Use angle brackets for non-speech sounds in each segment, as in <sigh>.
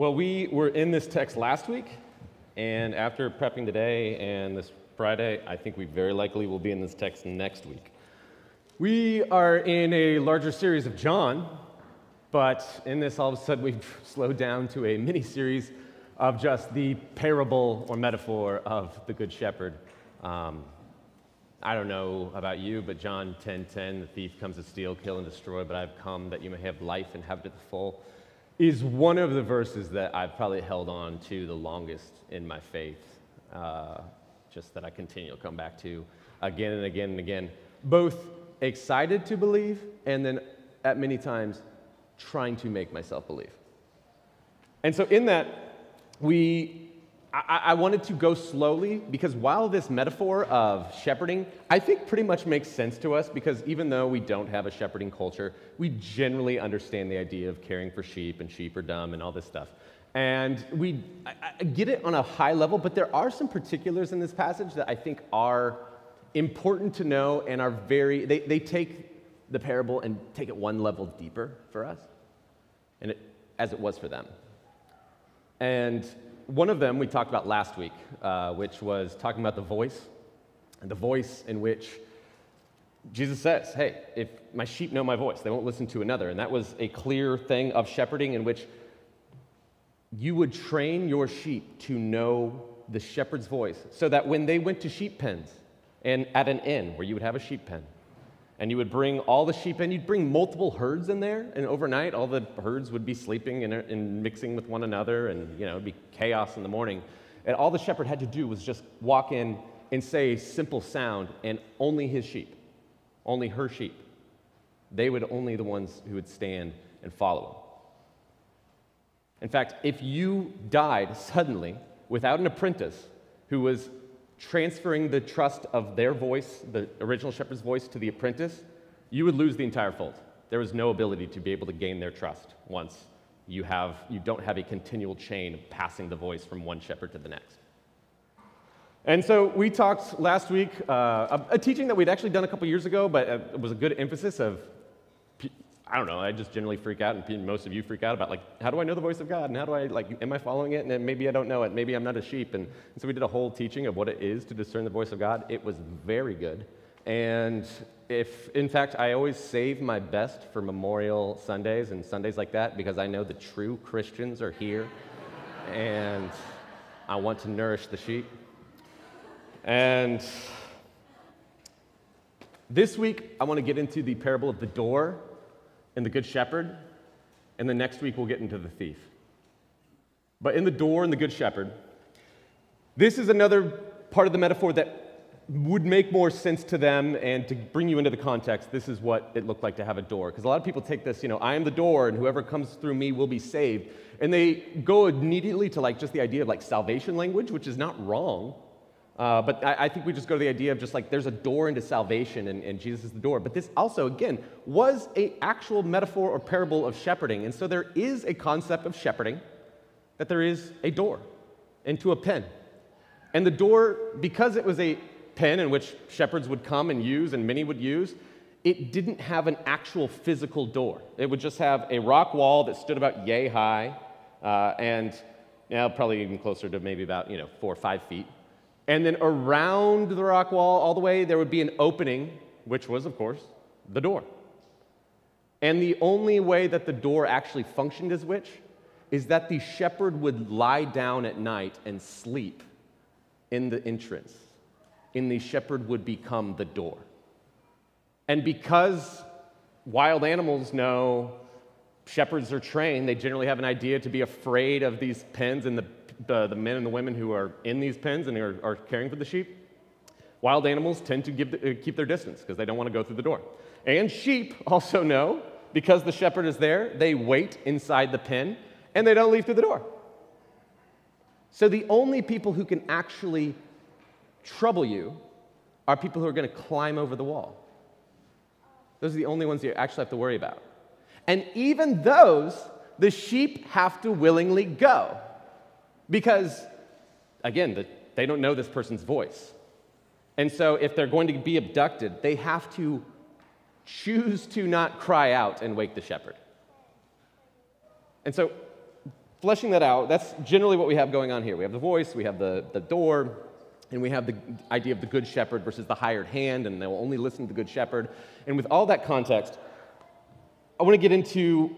Well, we were in this text last week, and after prepping today and this Friday, I think we very likely will be in this text next week. We are in a larger series of John, but in this, all of a sudden, we've <laughs> slowed down to a mini series of just the parable or metaphor of the Good Shepherd. Um, I don't know about you, but John 10:10, 10, 10, the thief comes to steal, kill, and destroy, but I've come that you may have life and have it to the full, is one of the verses that I've probably held on to the longest in my faith. Uh, just that I continue to come back to again and again and again. Both excited to believe, and then at many times trying to make myself believe. And so, in that, we I, I, wanted to go slowly because while this metaphor of shepherding, I think pretty much makes sense to us because even though we don't have a shepherding culture, we generally understand the idea of caring for sheep and sheep are dumb and all this stuff. And we I, I get it on a high level, but there are some particulars in this passage that I think are important to know and are very, they, they take the parable and take it one level deeper for us, and it, as it was for them. And one of them we talked about last week, uh, which was talking about the voice, and the voice in which Jesus says, Hey, if my sheep know my voice, they won't listen to another. And that was a clear thing of shepherding in which you would train your sheep to know the shepherd's voice so that when they went to sheep pens and at an inn where you would have a sheep pen, and you would bring all the sheep in. You'd bring multiple herds in there, and overnight, all the herds would be sleeping and, and mixing with one another, and you know, it'd be chaos in the morning. And all the shepherd had to do was just walk in and say simple sound, and only his sheep, only her sheep, they would only the ones who would stand and follow him. In fact, if you died suddenly without an apprentice who was transferring the trust of their voice, the original shepherd's voice, to the apprentice, you would lose the entire fold. There was no ability to be able to gain their trust once you, have, you don't have a continual chain of passing the voice from one shepherd to the next. And so we talked last week, uh, a, a, teaching that we'd actually done a couple years ago, but it was a good emphasis of I don't know, I just generally freak out, and most of you freak out about, like, how do I know the voice of God? And how do I, like, am I following it? And maybe I don't know it. Maybe I'm not a sheep. And, and so we did a whole teaching of what it is to discern the voice of God. It was very good. And if, in fact, I always save my best for Memorial Sundays and Sundays like that because I know the true Christians are here and I want to nourish the sheep. And this week, I want to get into the parable of the door and the Good Shepherd, and then next week we'll get into the thief. But in the door and the Good Shepherd, this is another part of the metaphor that would make more sense to them and to bring you into the context this is what it looked like to have a door. Because a lot of people take this you know i am the door and whoever comes through me will be saved. And they go immediately to like just the idea of like salvation language which is not wrong uh, but I, I, think we just go to the idea of just like there's a door into salvation and, and Jesus is the door. But this also, again, was a actual metaphor or parable of shepherding. And so there is a concept of shepherding that there is a door into a pen. And the door, because it was a pen in which shepherds would come and use and many would use, it didn't have an actual physical door. It would just have a rock wall that stood about yay high uh, and you know, probably even closer to maybe about you know, four or five feet. And then around the rock wall, all the way, there would be an opening, which was, of course, the door. And the only way that the door actually functioned as which is that the shepherd would lie down at night and sleep in the entrance, and the shepherd would become the door. And because wild animals know shepherds are trained, they generally have an idea to be afraid of these pens and the the, the men and the women who are in these pens and are, are caring for the sheep, wild animals tend to the, uh, keep their distance because they don't want to go through the door. And sheep <laughs> also know because the shepherd is there, they wait inside the pen and they don't leave through the door. So the only people who can actually trouble you are people who are going to climb over the wall. Those are the only ones you actually have to worry about. And even those, the sheep have to willingly go. Because, again, the, they don't know this person's voice. And so, if they're going to be abducted, they have to choose to not cry out and wake the shepherd. And so, fleshing that out, that's generally what we have going on here. We have the voice, we have the, the door, and we have the idea of the good shepherd versus the hired hand, and they'll only listen to the good shepherd. And with all that context, I want to get into,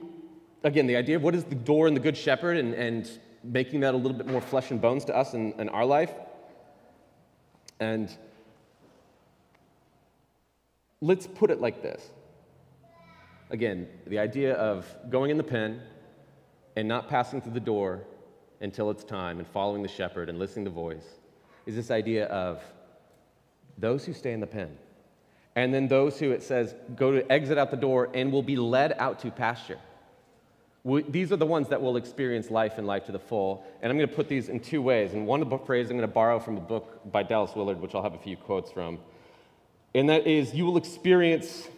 again, the idea of what is the door and the good shepherd and, and making that a little bit more flesh and bones to us in, in our life. And let's put it like this. Again, the idea of going in the pen and not passing through the door until it's time and following the shepherd and listening to the voice is this idea of those who stay in the pen. And then those who, it says, go to exit out the door and will be led out to pasture. We, these are the ones that will experience life and life to the full. And I'm going to put these in two ways. And one of the phrase I'm going to borrow from a book by Dallas Willard, which I'll have a few quotes from. And that is, you will experience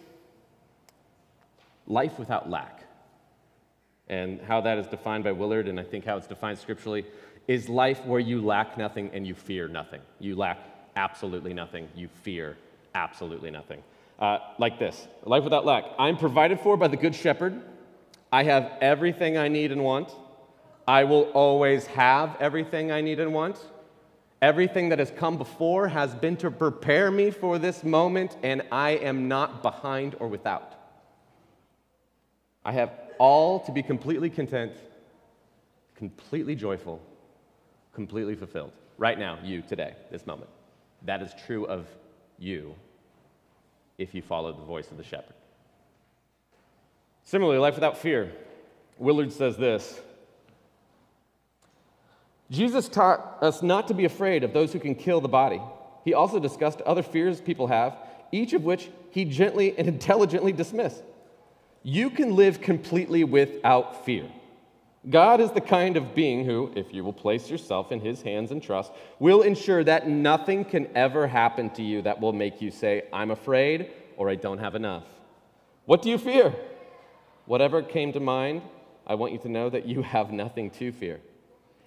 life without lack. And how that is defined by Willard, and I think how it's defined scripturally, is life where you lack nothing and you fear nothing. You lack absolutely nothing, you fear absolutely nothing. Uh, like this life without lack. I'm provided for by the Good Shepherd. I have everything I need and want. I will always have everything I need and want. Everything that has come before has been to prepare me for this moment, and I am not behind or without. I have all to be completely content, completely joyful, completely fulfilled. Right now, you, today, this moment. That is true of you if you follow the voice of the shepherd. Similarly, life without fear. Willard says this Jesus taught us not to be afraid of those who can kill the body. He also discussed other fears people have, each of which he gently and <laughs> intelligently dismissed. You can live completely without fear. God is the kind of being who, if you will place yourself in his hands and trust, will ensure that nothing can ever happen to you that will make you say, I'm afraid or I don't have enough. What do you fear? Whatever came to mind, I want you to know that you have nothing to fear.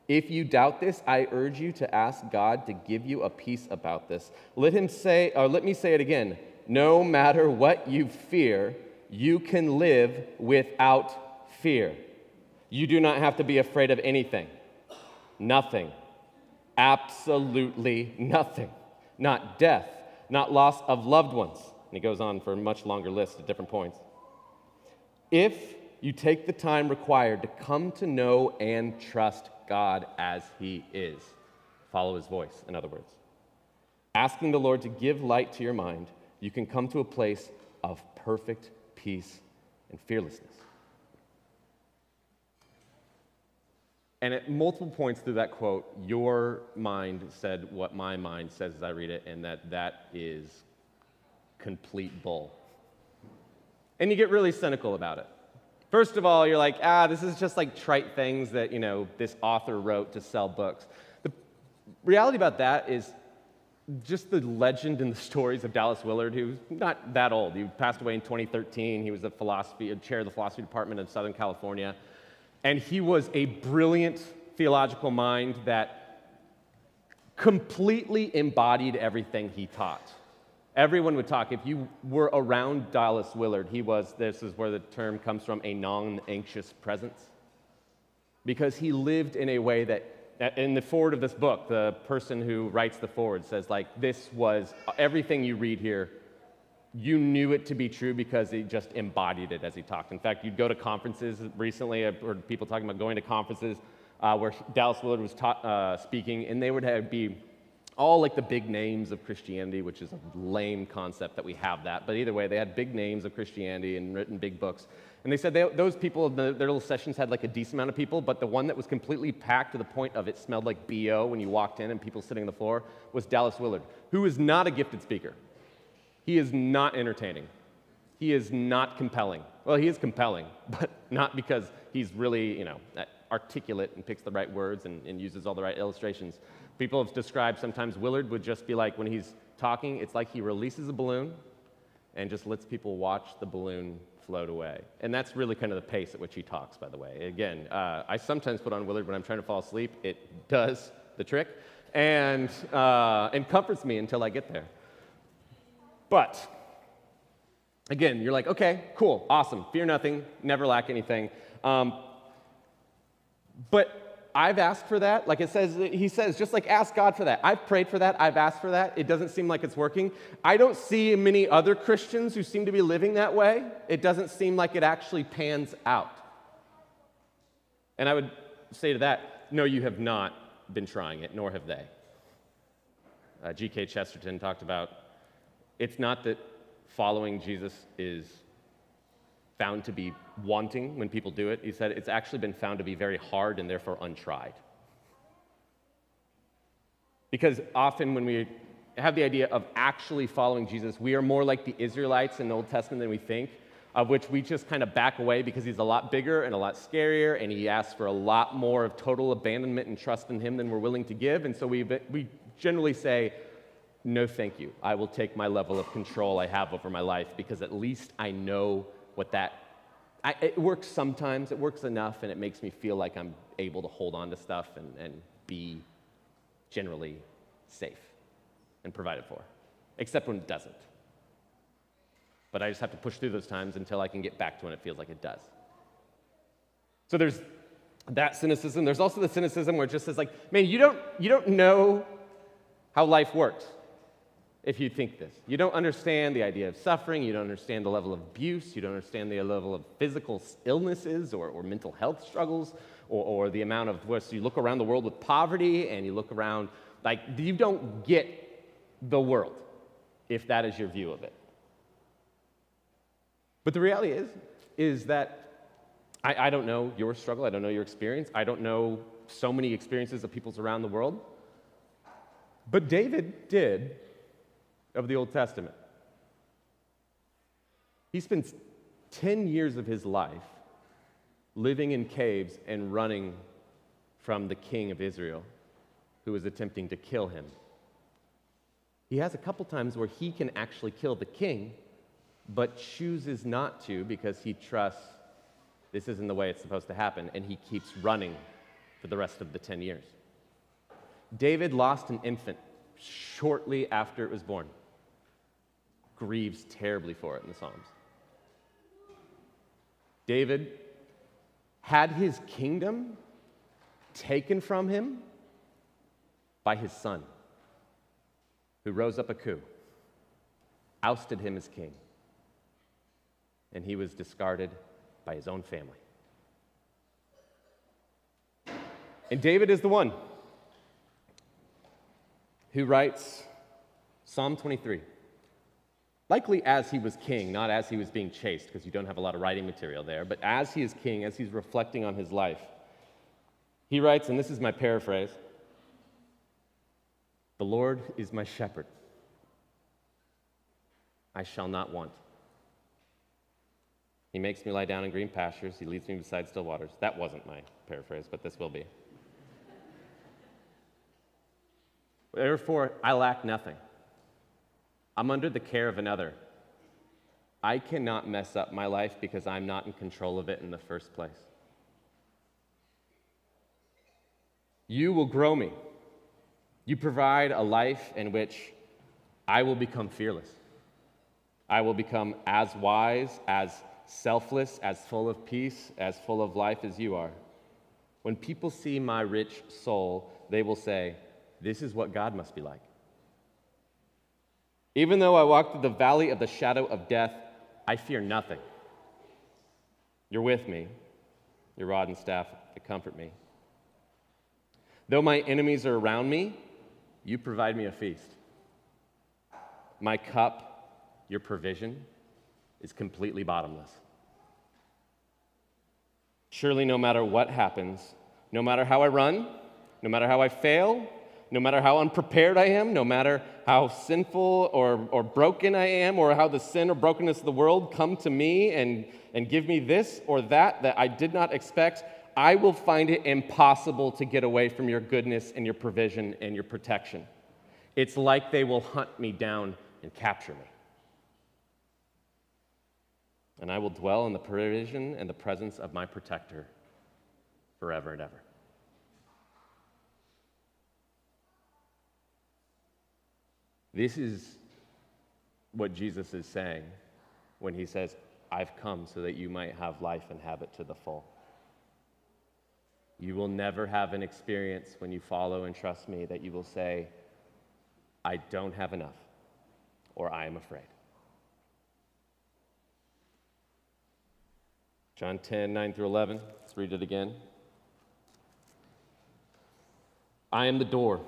If you doubt this, I urge you to ask God to give you a peace about this. Let him say, or let me say it again. No matter what you fear, you can live without fear. You do not have to be afraid of anything. Nothing. Absolutely nothing. Not death, not loss of loved ones. And he goes on for a much longer list at different points. If you take the time required to come to know and trust God as He is, follow His voice, in other words. Asking the Lord to give light to your mind, you can come to a place of perfect peace and fearlessness. And at multiple points through that quote, your mind said what my mind says as I read it, and that that is complete bull. And you get really cynical about it. First of all, you're like, ah, this is just like trite things that, you know, this author wrote to sell books. The reality about that is just the legend and the <laughs> stories of Dallas Willard, who's not that old. He passed away in 2013. He was a philosophy, a chair of the philosophy department in Southern California. And he was a brilliant theological mind that completely embodied everything he taught. Everyone would talk. If you were around Dallas Willard, he was, this is where the term comes from, a non anxious presence. Because he lived in a way that, in the foreword of this book, the person who writes the foreword says, like, this was everything you read here you knew it to be true because he just embodied it as he talked. In fact, you'd go to conferences recently, I've heard people talking about going to conferences uh, where Dallas Willard was ta- uh, speaking, and they would have, be all like the big names of Christianity, which is a lame concept that we have that. But either way, they had big names of Christianity and written big books. And they said they, those people, the, their little sessions had like a decent amount of people, but the one that was completely packed to the point of it smelled like BO when you walked in and people sitting on the floor was Dallas Willard, who is not a gifted speaker. He is not entertaining. He is not compelling. Well, he is compelling, <laughs> but not because he's really, you know, articulate and picks the right words and, and uses all the right illustrations. People have described sometimes Willard would just be like, when he's talking, it's like he releases a balloon and just lets people watch the balloon float away. And that's really kind of the pace at which he talks, by the way. Again, uh, I sometimes put on Willard when I'm trying to fall asleep. It does the trick and, uh, and comforts me until I get there. But again, you're like, okay, cool, awesome, fear nothing, never lack anything. Um, But I've asked for that. Like it says, he says, just like ask God for that. I've prayed for that. I've asked for that. It doesn't seem like it's working. I don't see many other Christians who seem to be living that way. It doesn't seem like it actually pans out. And I would say to that, no, you have not been trying it, nor have they. Uh, G.K. Chesterton talked about it's not that following Jesus is found to be wanting when people do it. He said it's actually been found to be very hard and therefore untried. Because often when we have the idea of actually following Jesus, we are more like the Israelites in the Old Testament than we think, of which we just kind of back away because he's a lot bigger and a lot scarier, and he asks for a lot more of total abandonment and trust in him than we're willing to give. And so we, we generally say, no, thank you. I will take my level of control I have over my life because at least I know what that I, it works sometimes it works enough and it makes me feel like i'm able to hold on to stuff and, and be generally safe and provided for except when it doesn't. But i just have to push through those times until i can get back to when it feels like it does. So there's that cynicism. There's also the cynicism where it just says like man you don't you don't know how life works if you think this. You don't understand the idea of suffering, you don't understand the level of abuse, you don't understand the level of physical illnesses or, or mental health struggles, or, or the amount of where so you look around the world with poverty and you look around, like, you don't get the world if that is your view of it. But the reality is, is that I, I don't know your struggle, I don't know your experience, I don't know so many experiences of people's around the world. But David did of the Old Testament. He spends 10 years of his life living in caves and running from the king of Israel who is attempting to kill him. He has a couple times where he can actually kill the king, but chooses not to because he trusts this isn't the way it's supposed to happen, and he keeps running for the rest of the 10 years. David lost an infant shortly after it was born grieves terribly for it in the Psalms. David had his kingdom taken from him by his son, who rose up a coup, ousted him as king, and he was discarded by his own family. And David is the one who writes Psalm 23. Likely as he was king, not as he was being chased, because you don't have a lot of writing material there, but as he is king, as he's reflecting on his life, he writes, and this is my paraphrase The Lord is my shepherd. I shall not want. He makes me lie down in green pastures. He leads me beside still waters. That wasn't my paraphrase, but this will be. Therefore, I lack nothing. I'm under the care of another. I cannot mess up my life because I'm not in control of it in the first place. You will grow me. You provide a life in which I will become fearless. I will become as wise, as selfless, as full of peace, as full of life as you are. When people see my rich soul, they will say, This is what God must be like. Even though I walk through the valley of the shadow of death, I fear nothing. You're with me. Your rod and staff, they comfort me. Though my enemies are around me, you provide me a feast. My cup, your provision, is completely bottomless. Surely, no matter what happens, no matter how I run, no matter how I fail, no matter how unprepared I am, no matter how sinful or, or broken I am, or how the sin or brokenness of the world come to me and, and give me this or that that I did not expect, I will find it impossible to get away from your goodness and your provision and your protection. It's like they will hunt me down and capture me. And I will dwell in the provision and the presence of my protector forever and ever. This is what Jesus is saying when he says, I've come so that you might have life and have it to the full. You will never have an experience when you follow and trust me that you will say, I don't have enough, or I am afraid. John 10, 9 through 11. Let's read it again. I am the door.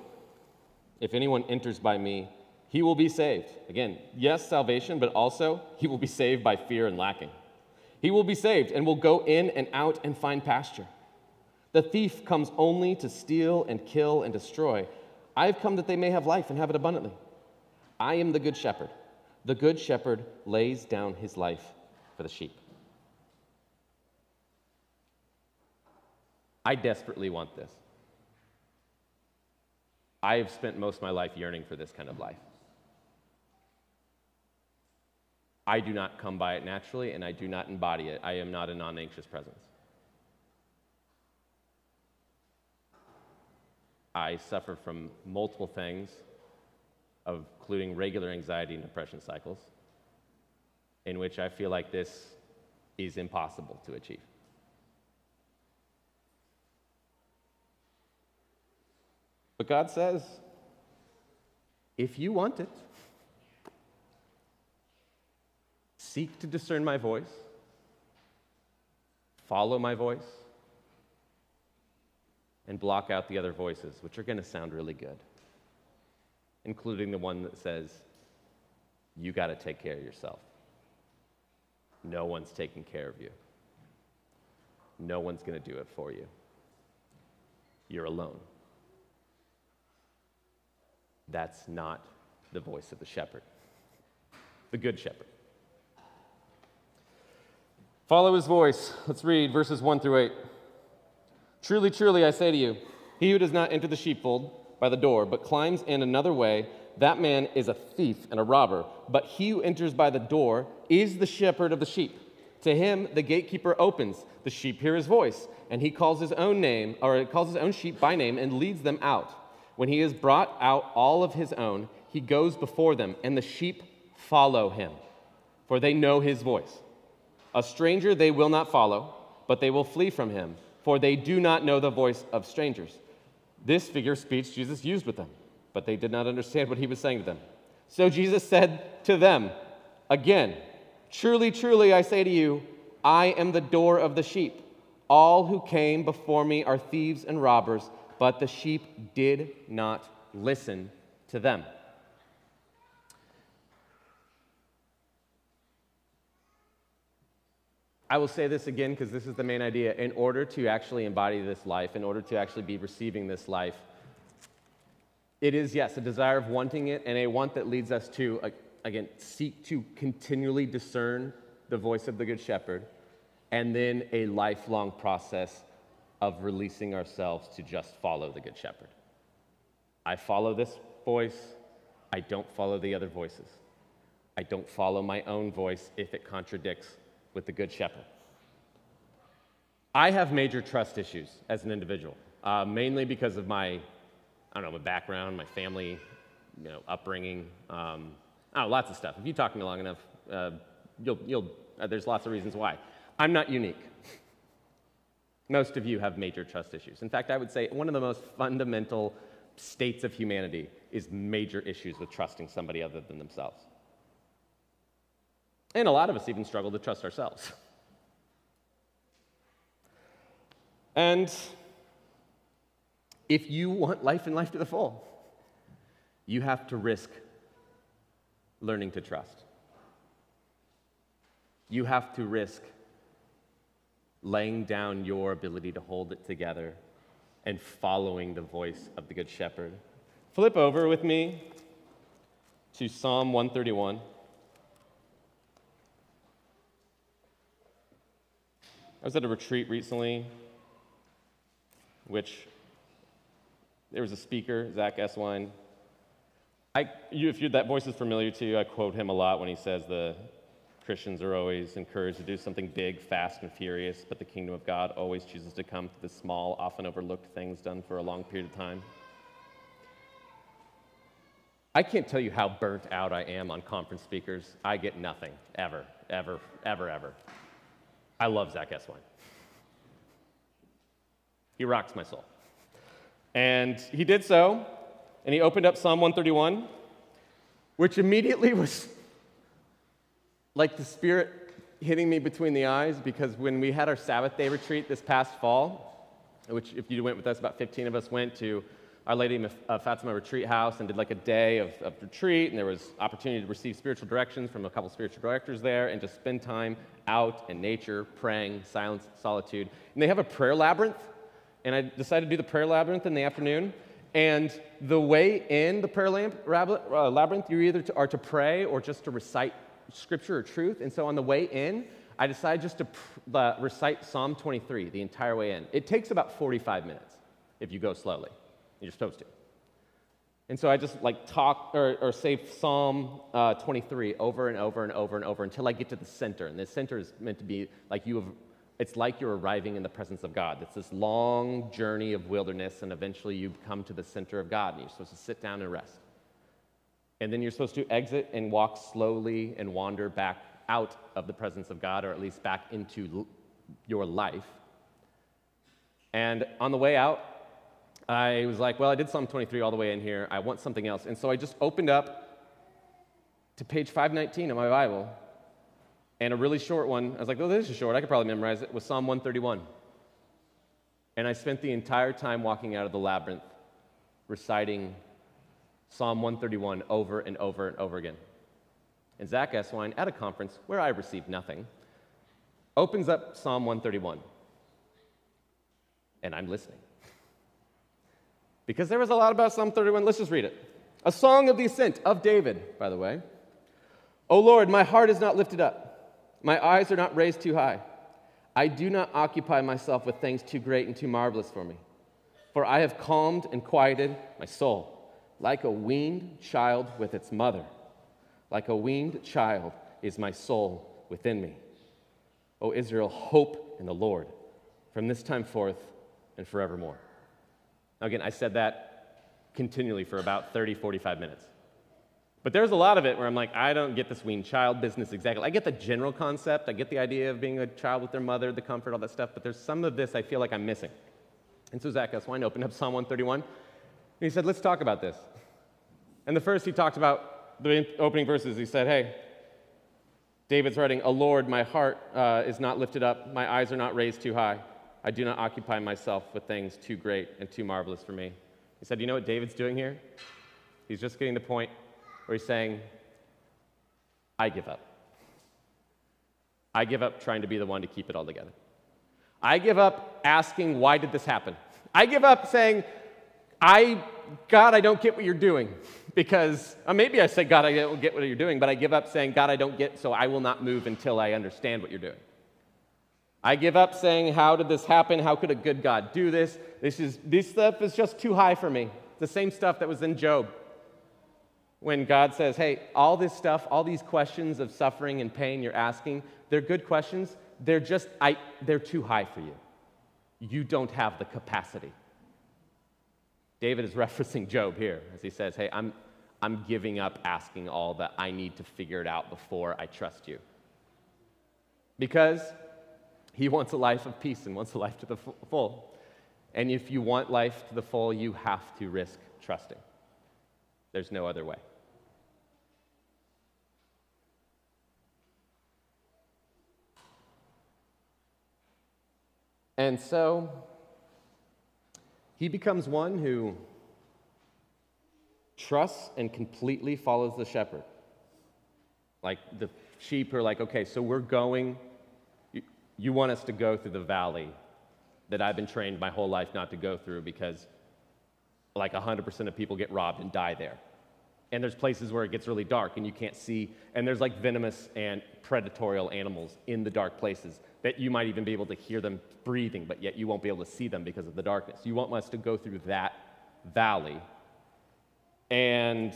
If anyone enters by me, he will be saved. Again, yes, salvation, but also he will be saved by fear and lacking. He will be saved and will go in and out and find pasture. The thief comes only to steal and kill and destroy. I have come that they may have life and have it abundantly. I am the good shepherd. The good shepherd lays down his life for the sheep. I desperately want this. I have spent most of my life yearning for this kind of life. I do not come by it naturally, and I do not embody it. I am not a non anxious presence. I suffer from multiple things, including regular anxiety and depression cycles, in which I feel like this is impossible to achieve. But God says, if you want it, seek to discern my voice, follow my voice, and block out the other voices, which are going to sound really good, including the one that says, you got to take care of yourself. No one's taking care of you. No one's going to do it for you. You're alone. That's not the voice of the shepherd, the good shepherd. Follow his voice. Let's read verses 1 through 8. Truly, truly, I say to you, he who does not enter the sheepfold by the door, but climbs in another way, that man is a thief and a robber. But he who enters by the door is the shepherd of the sheep. To him the gatekeeper opens. The sheep hear his voice, and he calls his own name, or calls his own sheep by name, and leads them out. When he has brought out all of his own, he goes before them, and the sheep follow him, for they know his voice. A stranger they will not follow, but they will flee from him, for they do not know the voice of strangers. This figure of speech Jesus used with them, but they did not understand what he was saying to them. So Jesus said to them, Again, truly, truly, I say to you, I am the door of the sheep. All who came before me are thieves and robbers but the sheep did not listen to them. I will say this again because this is the main idea. In order to actually embody this life, in order to actually be receiving this life, it is, yes, a desire of wanting it and a want that leads us to, again, seek to continually discern the voice of the Good Shepherd, and then a lifelong process of releasing ourselves to just follow the Good Shepherd. I follow this voice, I don't follow the other voices. I don't follow my own voice if it contradicts with the Good Shepherd. I have major trust issues as an individual, uh, mainly because of my, I don't know, my background, my family, you know, upbringing, um, oh, lots of stuff. If you talk to me long enough, uh, you'll, you'll, uh, there's lots of reasons why. I'm not unique. Most of you have major trust issues. In fact, I would say one of the most fundamental states of humanity is major issues with trusting somebody other than themselves. And a lot of us even struggle to trust ourselves. And if you want life and life to the full, you have to risk learning to trust. You have to risk laying down your ability to hold it together and following the voice of the Good Shepherd. Flip over with me to Psalm 131. I was at a retreat recently, which there was a speaker, Zach Eswine. I, you, if that voice is familiar to you, I quote him a lot when he says the Christians are always encouraged to do something big, fast, and furious, but the kingdom of God always chooses to come through the small, often overlooked things done for a long period of time. I can't tell you how burnt out I am on conference speakers. I get nothing, ever, ever, ever, ever. I love Zach Eswine. He rocks my soul. And he did so, and he opened up Psalm 131, which immediately <laughs> was like the Spirit hitting me between the eyes because when we had our Sabbath day retreat this past fall, which if you went with us, about 15 of us went to Our Lady of Fatima Retreat House and did like a day of, of retreat, and there was opportunity to receive spiritual directions from a couple spiritual directors there and just spend time out in nature, praying, silence, solitude. And they have a prayer labyrinth, and I decided to do the prayer labyrinth in the afternoon. And the way in the prayer uh, labyrinth, you either are to pray or just to recite scripture or truth. And so on the way in, I decided just to pr- uh, recite Psalm 23 the entire way in. It takes about 45 minutes if you go slowly. You're supposed to. And so I just like talk or, or say Psalm uh, 23 over and over and over and over until I get to the center. And the center is meant to be like you have, it's like you're arriving in the presence of God. It's this long journey of wilderness, and eventually you come to the center of God, and you're supposed to sit down and rest. And then you're supposed to exit and walk slowly and wander back out of the presence of God, or at least back into your life. And on the way out, I was like, well, I did Psalm 23 all the way in here. I want something else. And so I just opened up to page 519 of my Bible, and a really short one. I was like, oh, this is short. I could probably memorize it. Was Psalm 131. And I spent the entire time walking out of the labyrinth reciting Psalm 131 over and over and over again. And Zach Eswine, at a conference where I received nothing, opens up Psalm 131. And I'm listening. Because there was a lot about Psalm 31. Let's just read it. A song of the ascent of David, by the way. O Lord, my heart is not lifted up, my eyes are not raised too high. I do not occupy myself with things too great and too marvelous for me. For I have calmed and quieted my soul like a weaned child with its mother. Like a weaned child is my soul within me. O Israel, hope in the Lord from this time forth and forevermore. Now, again, I said that continually for about 30, 45 minutes. But there's a lot of it where I'm like, I don't get this wean child business exactly. I get the general concept, I get the idea of being a child with their mother, the comfort, all that stuff, but there's some of this I feel like I'm missing. And so Zach Eswine opened up Psalm 131, and he said, Let's talk about this. And the first he talked about the opening verses. He said, Hey, David's writing, A Lord, my heart uh, is not lifted up, my eyes are not raised too high. I do not occupy myself with things too great and too marvelous for me. He said, You know what David's doing here? He's just getting the point where he's saying, I give up. I give up trying to be the one to keep it all together. I give up asking, Why did this happen? I give up saying, I, God, I don't get what you're doing. Because uh, maybe I say, God, I don't get what you're doing, but I give up saying, God, I don't get, so I will not move until I understand what you're doing. I give up saying, How did this happen? How could a good God do this? This, is, this stuff is just too high for me. The same stuff that was in Job. When God says, Hey, all this stuff, all these questions of suffering and pain you're asking, they're good questions. They're just, I, they're too high for you. You don't have the capacity. David is <laughs> referencing Job here as he says, Hey, I'm, I'm giving up asking all that I need to figure it out before I trust you. Because he wants a life of peace and wants a life to the full. And if you want life to the full, you have to risk trusting. There's no other way. And so he becomes one who trusts and completely follows the shepherd. Like the sheep are like, okay, so we're going you want us to go through the valley that I've been trained my whole life not to go through because like 100% of people get robbed and die there. And there's places where it gets really dark and you can't see, and there's like venomous and predatorial animals in the dark places that you might even be able to hear them breathing, but yet you won't be able to see them because of the darkness. You want us to go through that valley. And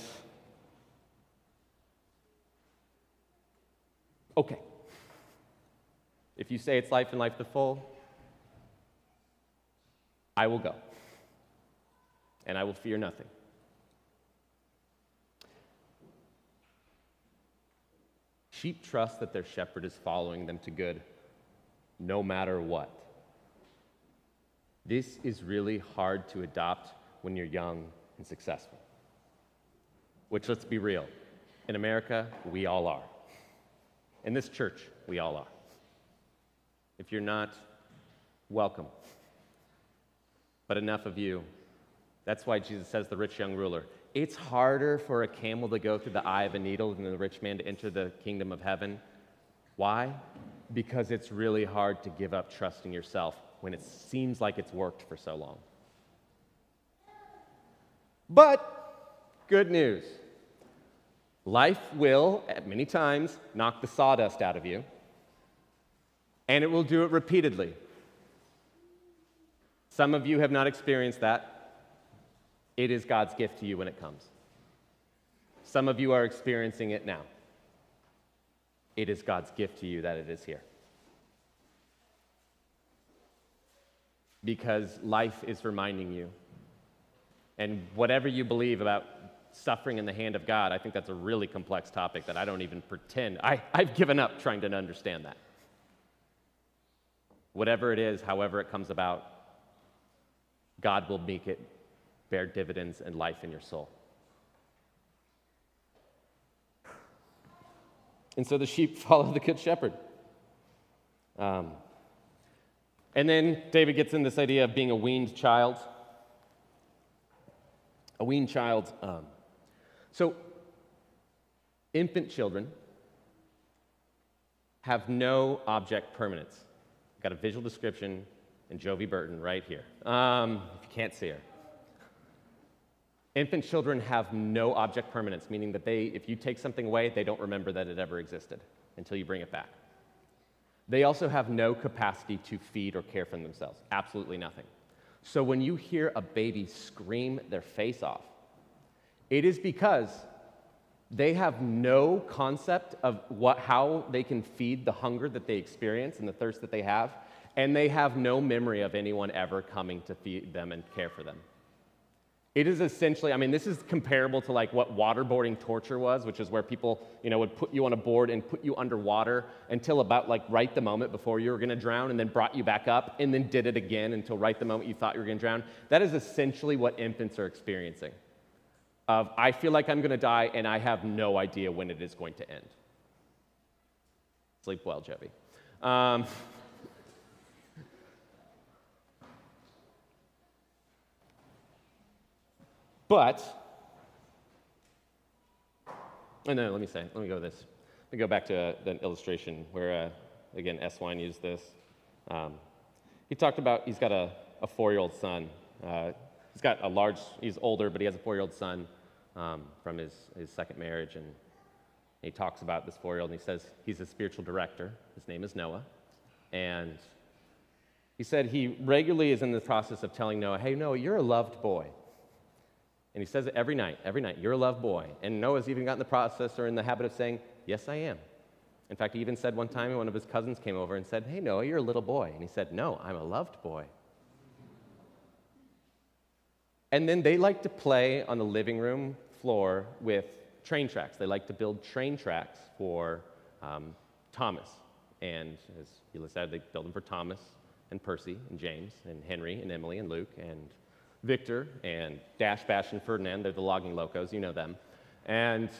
okay, if you say it's life and life the full, I will go. And I will fear nothing. Sheep trust that their shepherd is following them to good no matter what. This is really hard to adopt when you're young and successful. Which, let's be real, in America, we all are. In this church, we all are. If you're not, welcome. But enough of you. That's why Jesus says, the rich young ruler. It's harder for a camel to go through the eye of a needle than the rich man to enter the kingdom of heaven. Why? Because it's really hard to give up trusting yourself when it seems like it's worked for so long. But, good news life will, at many times, knock the sawdust out of you, and it will do it repeatedly. Some of you have not experienced that. It is God's gift to you when it comes. Some of you are experiencing it now. It is God's gift to you that it is here. Because life is reminding you. And whatever you believe about suffering in the hand of God, I think that's a really complex topic that I don't even pretend. I, I've given up trying to understand that. Whatever it is, however it comes about, God will make it bear dividends and life in your soul. And so the sheep <laughs> follow the good shepherd. Um, and then David gets in this idea of being a weaned child. A weaned child. Um, so, infant children have no object permanence. Got a visual description in Jovi Burton right here, um, if you can't see her. Infant children have no object permanence, meaning that they, if you take something away, they don't remember that it ever existed until you bring it back. They also have no capacity to feed or care for themselves, absolutely nothing. So when you hear a baby scream their face off, it is because they have no concept of what, how they can feed the hunger that they experience and the thirst that they have, and they have no memory of anyone ever coming to feed them and care for them. It is essentially, I mean, this is comparable to like what waterboarding torture was, which is where people, you know, would put you on a board and put you underwater until about like right the moment before you were going to drown and then brought you back up and then did it again until right the moment you thought you were going to drown. That is essentially what infants are experiencing. Of, I feel like I'm going to die and I have no idea when it is going to end. Sleep well, Joey. Um, <laughs> But, oh no, let me say, let me go this. Let me go back to uh, an illustration where, uh, again, Eswine used this. Um, he talked about he's got a, a four year old son. Uh, he's got a large, he's older, but he has a four year old son um, from his, his second marriage. And he talks about this four year old and he says he's a spiritual director. His name is Noah. And he said he regularly is in the process of telling Noah, hey, Noah, you're a loved boy. And he says it every night, every night, you're a loved boy. And Noah's even gotten the process or in the habit of saying, yes, I am. In fact, he even said one time one of his cousins came over and said, hey, Noah, you're a little boy. And he said, no, I'm a loved boy. And then they like to play on the living room floor with train tracks. They like to build train tracks for um, Thomas. And as he said, they build them for Thomas and Percy and James and Henry and Emily and Luke and Victor and Dash, Bash, and Ferdinand. They're the logging locos, you know them. And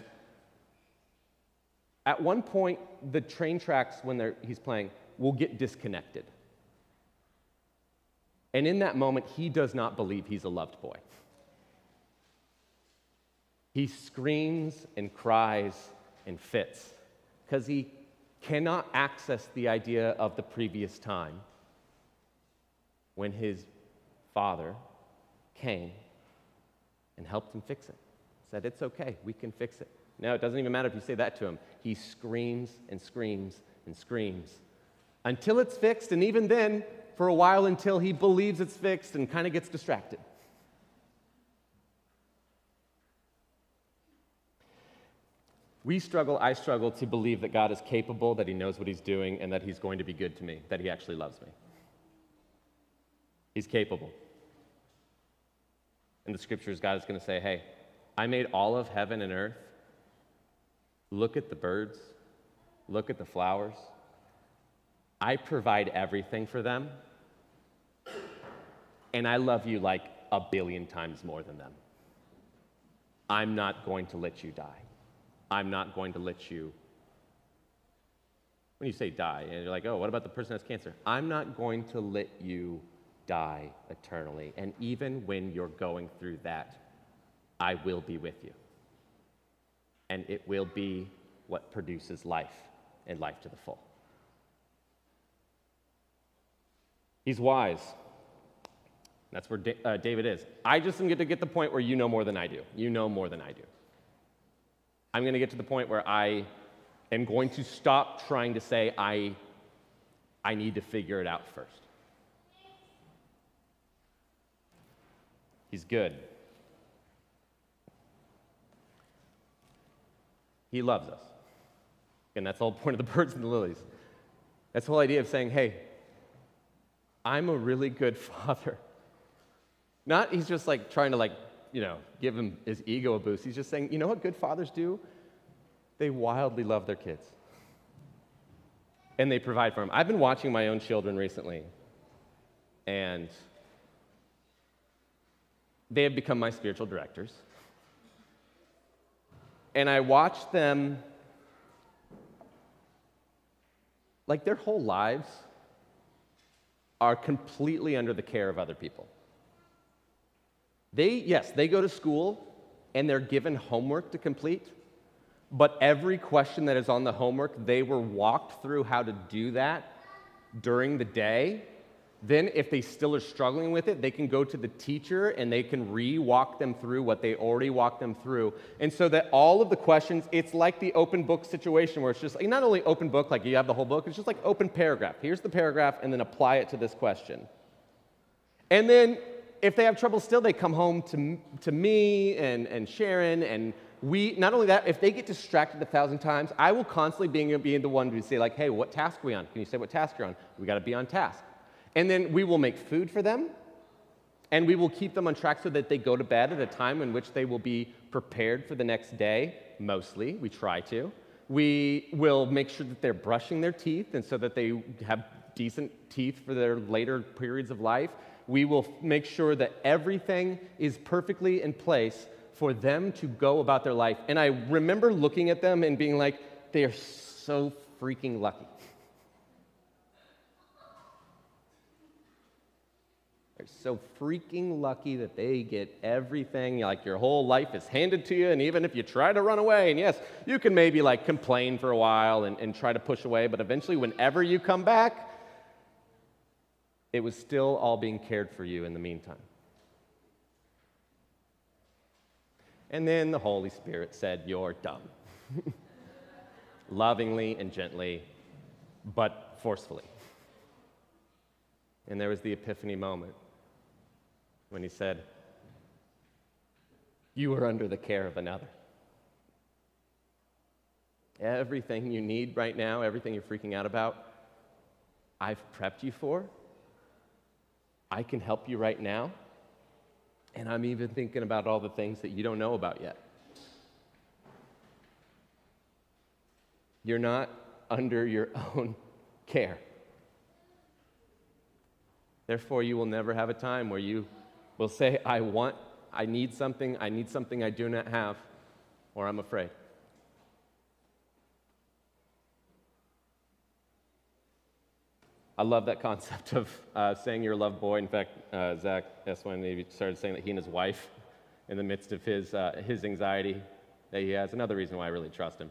at one point, the train tracks, when he's playing, will get disconnected. And in that moment, he does not believe he's a loved boy. He screams and cries and fits because he cannot access the idea of the previous time when his father came and helped him fix it. Said, It's okay, we can fix it. Now, it doesn't even matter if you say that to him. He screams and screams and screams until it's fixed, and even then, for a while until he believes it's fixed and kind of gets distracted. We struggle, I struggle to believe that God is capable, that He knows what He's doing, and that He's going to be good to me, that He actually loves me. He's capable in the scriptures, God is going to say, Hey, I made all of heaven and earth. Look at the birds, look at the flowers. I provide everything for them. And I love you like a billion times more than them. I'm not going to let you die. I'm not going to let you. When you say die, and you're like, oh, what about the person who has cancer? I'm not going to let you die eternally. And even when you're going through that, I will be with you. And it will be what produces life and life to the full. He's wise. That's where uh, David is. I just am going to get to the point where you know more than I do. You know more than I do. I'm going to get to the point where I am going to stop trying to say I, I need to figure it out first. He's good. He loves us. And that's the whole point of the birds and the lilies. That's the whole idea of saying, hey, I'm a really good <laughs> father. Not he's just like trying to like, you know, give him his ego a boost. He's just saying, you know what good fathers do? They wildly love their kids. And they provide for them. I've been watching my own children recently, and they have become my spiritual directors. And I watch them, like their whole lives are completely under the care of other people. They, yes, they go to school and they're given homework to complete, but every question that is on the homework, they were walked through how to do that during the day. Then, if they still are struggling with it, they can go to the teacher and they can re walk them through what they already walked them through. And so that all of the questions, it's like the open book situation where it's just like, not only open book, like you have the whole book, it's just like open paragraph. Here's the paragraph, and then apply it to this question. And then if they have trouble still, they come home to, to me and, and Sharon, and we, not only that, if they get distracted a thousand times, I will constantly be, be the one to say, like, hey, what task are we on? Can you say what task you're on? We got to be on task. And then we will make food for them, and we will keep them on track so that they go to bed at a time in which they will be prepared for the next day, mostly. We try to. We will make sure that they're brushing their teeth and so that they have decent teeth for their later periods of life we will make sure that everything is perfectly in place for them to go about their life. And I remember looking at them and being like, they are so freaking lucky. <laughs> They're so freaking lucky that they get everything, like your whole life is handed to you. And even if you try to run away, and yes, you can maybe like complain for a while and, and try to push away, but eventually, whenever you come back, it was still all being cared for you in the meantime. And then the Holy Spirit said, You're dumb. <laughs> Lovingly and gently, but forcefully. And there was the epiphany moment when he said, You are under the care of another. Everything you need right now, everything you're freaking out about, I've prepped you for I can help you right now. And I'm even thinking about all the things that you don't know about yet. You're not under your <laughs> own care. Therefore, you will never have a time where you will say, I want, I need something, I need something I do not have, or I'm afraid. I love that concept of uh, saying you're a loved boy. In fact, uh, Zach Eswine started saying that he and his wife, in the midst of his, uh, his anxiety that he has, another reason why I really trust him,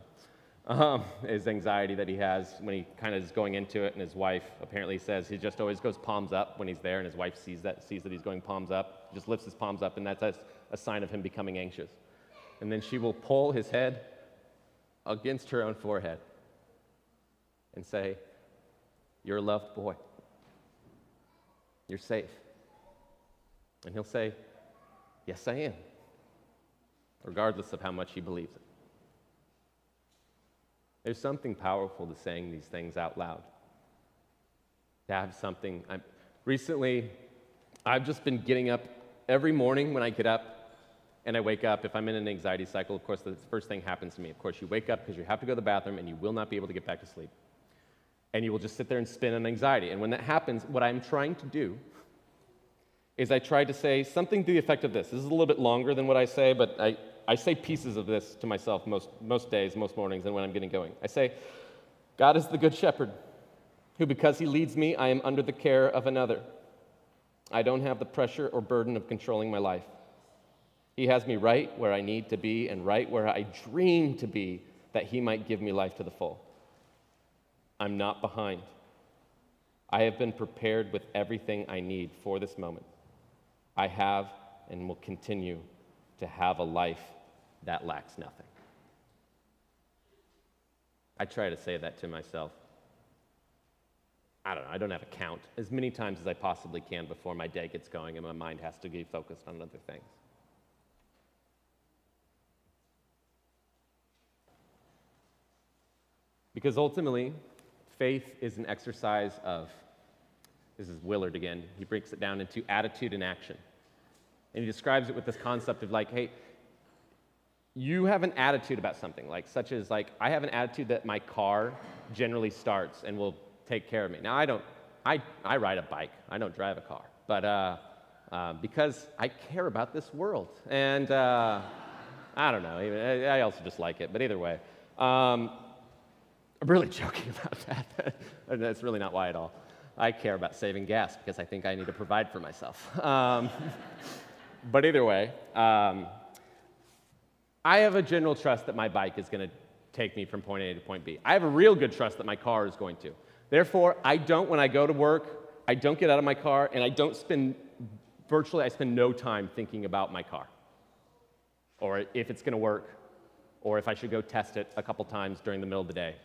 um, is anxiety that he has when he kind of is going into it, and his wife apparently says he just always goes palms up when he's there, and his wife sees that, sees that he's going palms up, he just lifts his palms up, and that's a sign of him becoming anxious. And then she will pull his head against her own forehead and say, you're a loved boy. You're safe. And he'll say, Yes, I am, regardless of how much he believes it. There's something powerful to saying these things out loud. To have something. I'm, recently, I've just been getting up every morning when I get up and I wake up. If I'm in an anxiety cycle, of course, the first thing happens to me. Of course, you wake up because you have to go to the bathroom and you will not be able to get back to sleep and you will just sit there and spin on anxiety. And when that happens, what I'm trying to do is I try to say something to the effect of this. This is a little bit longer than what I say, but I, I say pieces of this to myself most, most days, most mornings, and when I'm getting going. I say, God is the good shepherd, who, because he leads me, I am under the care of another. I don't have the pressure or burden of controlling my life. He has me right where I need to be and right where I dream to be that he might give me life to the full. I'm not behind. I have been prepared with everything I need for this moment. I have and will continue to have a life that lacks nothing. I try to say that to myself. I don't know, I don't have a count. As many times as I possibly can before my day gets going and my mind has to be focused on other things. Because ultimately, faith is an exercise of, this is Willard again, he breaks it down into attitude and action. And he describes it with this concept of like, hey, you have an attitude about something, like such as like I have an attitude that my car generally starts and will take care of me. Now I don't, I, I ride a bike. I don't drive a car, but uh, uh, because I care about this world, and uh, I don't know. I also just like it, but either way, um, I'm really <laughs> joking about that. That's really not why at all. I care about saving gas because I think I need to provide for myself. <laughs> Um, but either way. Um, I have a general trust that my bike is going to take me from point A to point B. I have a real good trust that my car is going to. Therefore, I don't, when I go to work, I don't get out of my car and I don't spend, virtually, I spend no time thinking about my car or if it's going to work or if I should go test it a couple times during the middle of the day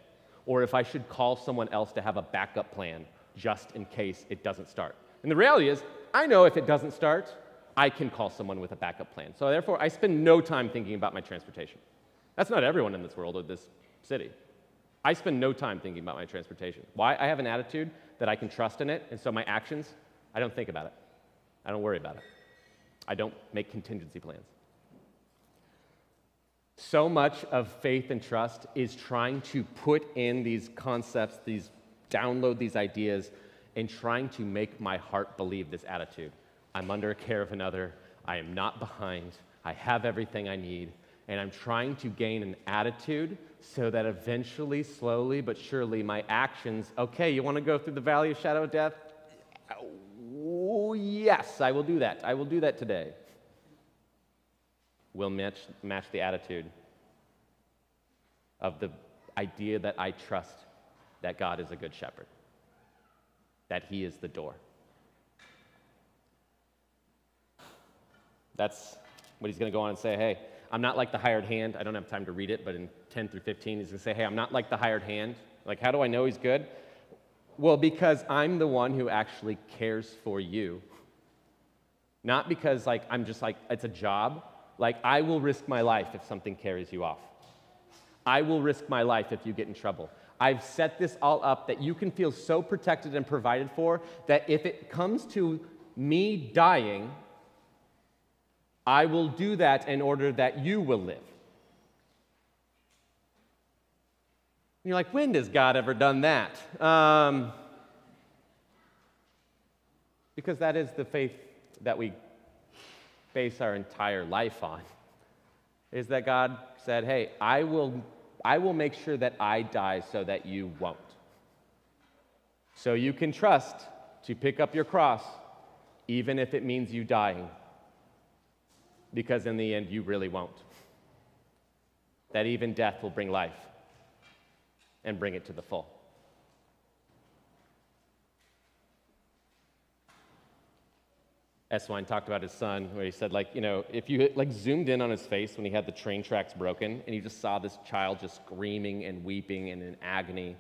or if I should call someone else to have a backup plan just in case it doesn't start. And the reality is, I know if it doesn't start, I can call someone with a backup plan. So therefore, I spend no time thinking about my transportation. That's not everyone in this world or this city. I spend no time thinking about my transportation. Why? I have an attitude that I can trust in it, and so my actions, I don't think about it. I don't worry about it. I don't make contingency plans. So much of faith and trust is trying to put in these concepts, these download these ideas, and trying to make my heart believe this attitude. I'm under care of another. I am not behind. I have everything I need. And I'm trying to gain an attitude so that eventually, slowly but surely, my actions okay, you want to go through the valley of shadow of death? Oh, yes, I will do that. I will do that today. Will match, match the attitude of the idea that I trust that God is a good shepherd, that He is the door. That's what he's going to go on and say, hey, I'm not like the hired hand. I don't have time to read it, but in 10 through 15, he's going to say, hey, I'm not like the hired hand. Like, how do I know he's good? Well, because I'm the one who actually cares for you. Not because, like, I'm just like, it's a job. Like, I will risk my life if something carries you off. I will risk my life if you get in trouble. I've set this all up that you can feel so protected and provided for that if it comes to me dying, I will do that in order that you will live. you're like, when does God ever done that? Um, because that is the faith that we base our entire life on. Is that God said, hey, I will, I will make sure that I die so that you won't. So you can trust to pick up your cross, even if it means you dying because in the end, you really won't. That even death will bring life and bring it to the full. Eswine talked about his son, where he said, like, you know, if you like zoomed in on his face when he had the train tracks broken, and you just saw this child just screaming and weeping and in agony,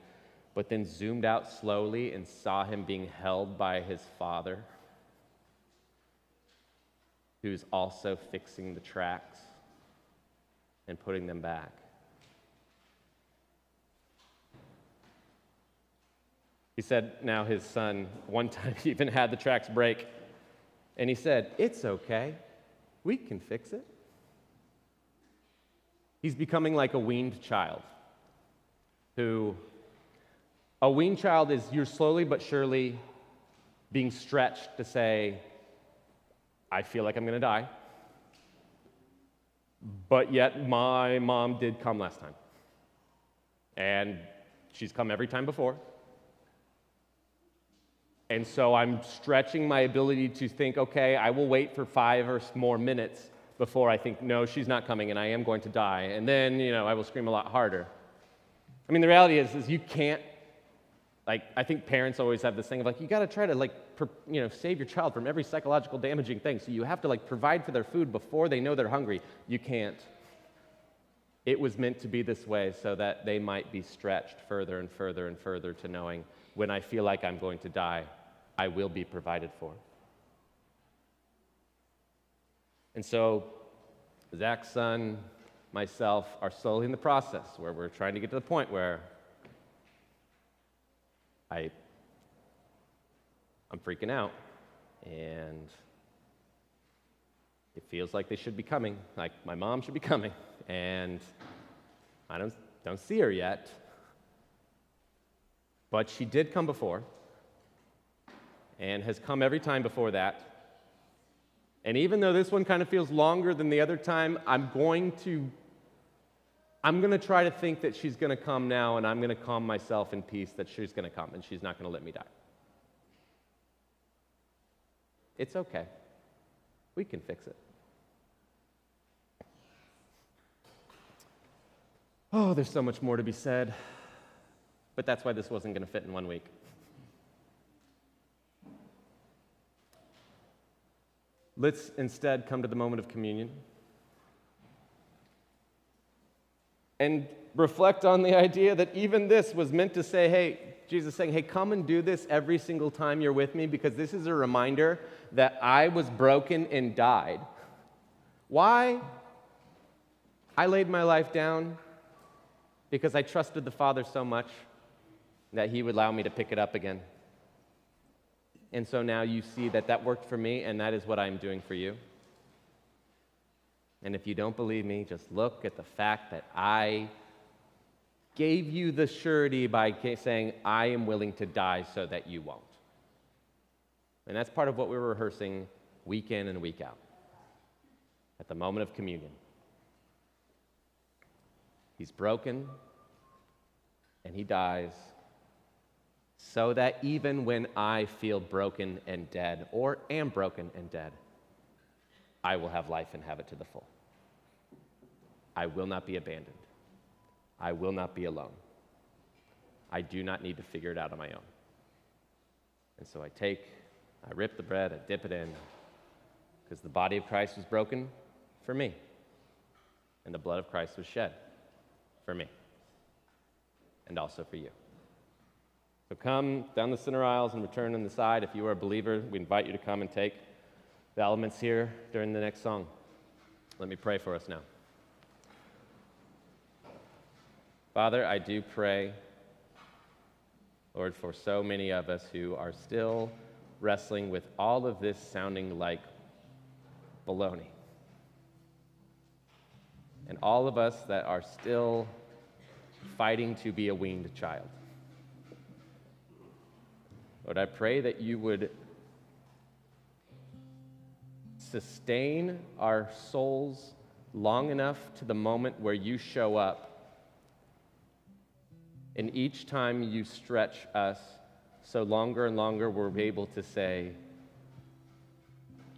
but then zoomed out slowly and saw him being held by his father who's also fixing the tracks and putting them back. He said, now his son, one <laughs> time he even had the tracks break, and he said, It's okay. We can fix it. He's becoming like a weaned child who, a weaned child is you're slowly but surely being stretched to say, I feel like I'm going to die. But yet, my mom did come last time. And she's come every time before. And so I'm stretching my ability to think, okay, I will wait for five or more minutes before I think, no, she's not coming and I am going to die. And then, you know, I will scream a lot harder. I mean, the reality is, is you can't, like, I think parents always have this thing of like, you got to try to, like, per, you know, save your child from every psychological damaging thing. So you have to, like, provide for their food before they know they're hungry. You can't. It was meant to be this way so that they might be stretched further and further and further to knowing when I feel like I'm going to die, I will be provided for. And so, Zach's son, myself are slowly in the process where we're trying to get to the point where I, I'm freaking out and it feels like they should be coming, like my mom should be coming, and I don't, don't see her yet. But she did come before and has come every time before that. And even though this one kind of feels longer than the other time, I'm going to I'm going to try to think that she's going to come now and I'm going to calm myself in peace that she's going to come and she's not going to let me die. It's okay. We can fix it. Oh, there's so much more to be said. But that's why this wasn't going to fit in one week. Let's instead come to the moment of communion and reflect on the idea that even this was meant to say, hey, Jesus saying, hey, come and do this every single time you're with me because this is a reminder that I was broken and died. Why? I laid my life down because I trusted the Father so much that He would allow me to pick it up again. And so now you see that that worked for me, and that is what I'm doing for you. And if you don't believe me, just look at the fact that I gave you the surety by saying, I am willing to die so that you won't. And that's part of what we're rehearsing week in and week out at the moment of communion. He's broken and he dies so that even when I feel broken and dead, or am broken and dead, I will have life and have it to the full. I will not be abandoned. I will not be alone. I do not need to figure it out on my own. And so I take, I rip the bread, I dip it in, because the body of Christ was broken for me, and the blood of Christ was shed for me, and also for you. So come down the center aisles and return on the side. If you are a believer, we invite you to come and take the elements here during the next song. Let me pray for us now. Father, I do pray, Lord, for so many of us who are still wrestling with all of this sounding like baloney. And all of us that are still fighting to be a weaned child. Lord, I pray that you would sustain our souls long enough to the moment where you show up. And each time you stretch us, so longer and longer we're able to say,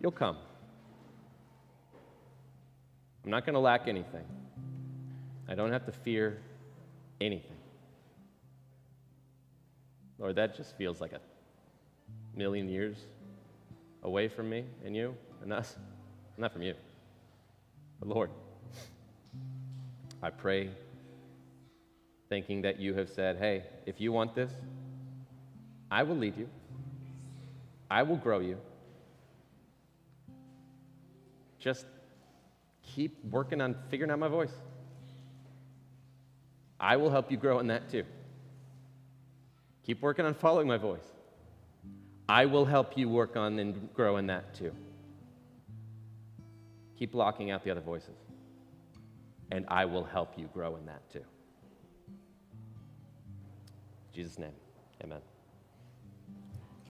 You'll come. I'm not going to lack anything. I don't have to fear anything. Lord, that just feels like a million years away from me and you and us. Not from you, but Lord. I pray thinking that you have said, hey, if you want this, I will lead you, I will grow you. Just keep working on figuring out my voice. I will help you grow in that too. Keep working on following my voice. I will help you work on and grow in that too. Keep blocking out the other voices, and I will help you grow in that too. In Jesus' name, amen.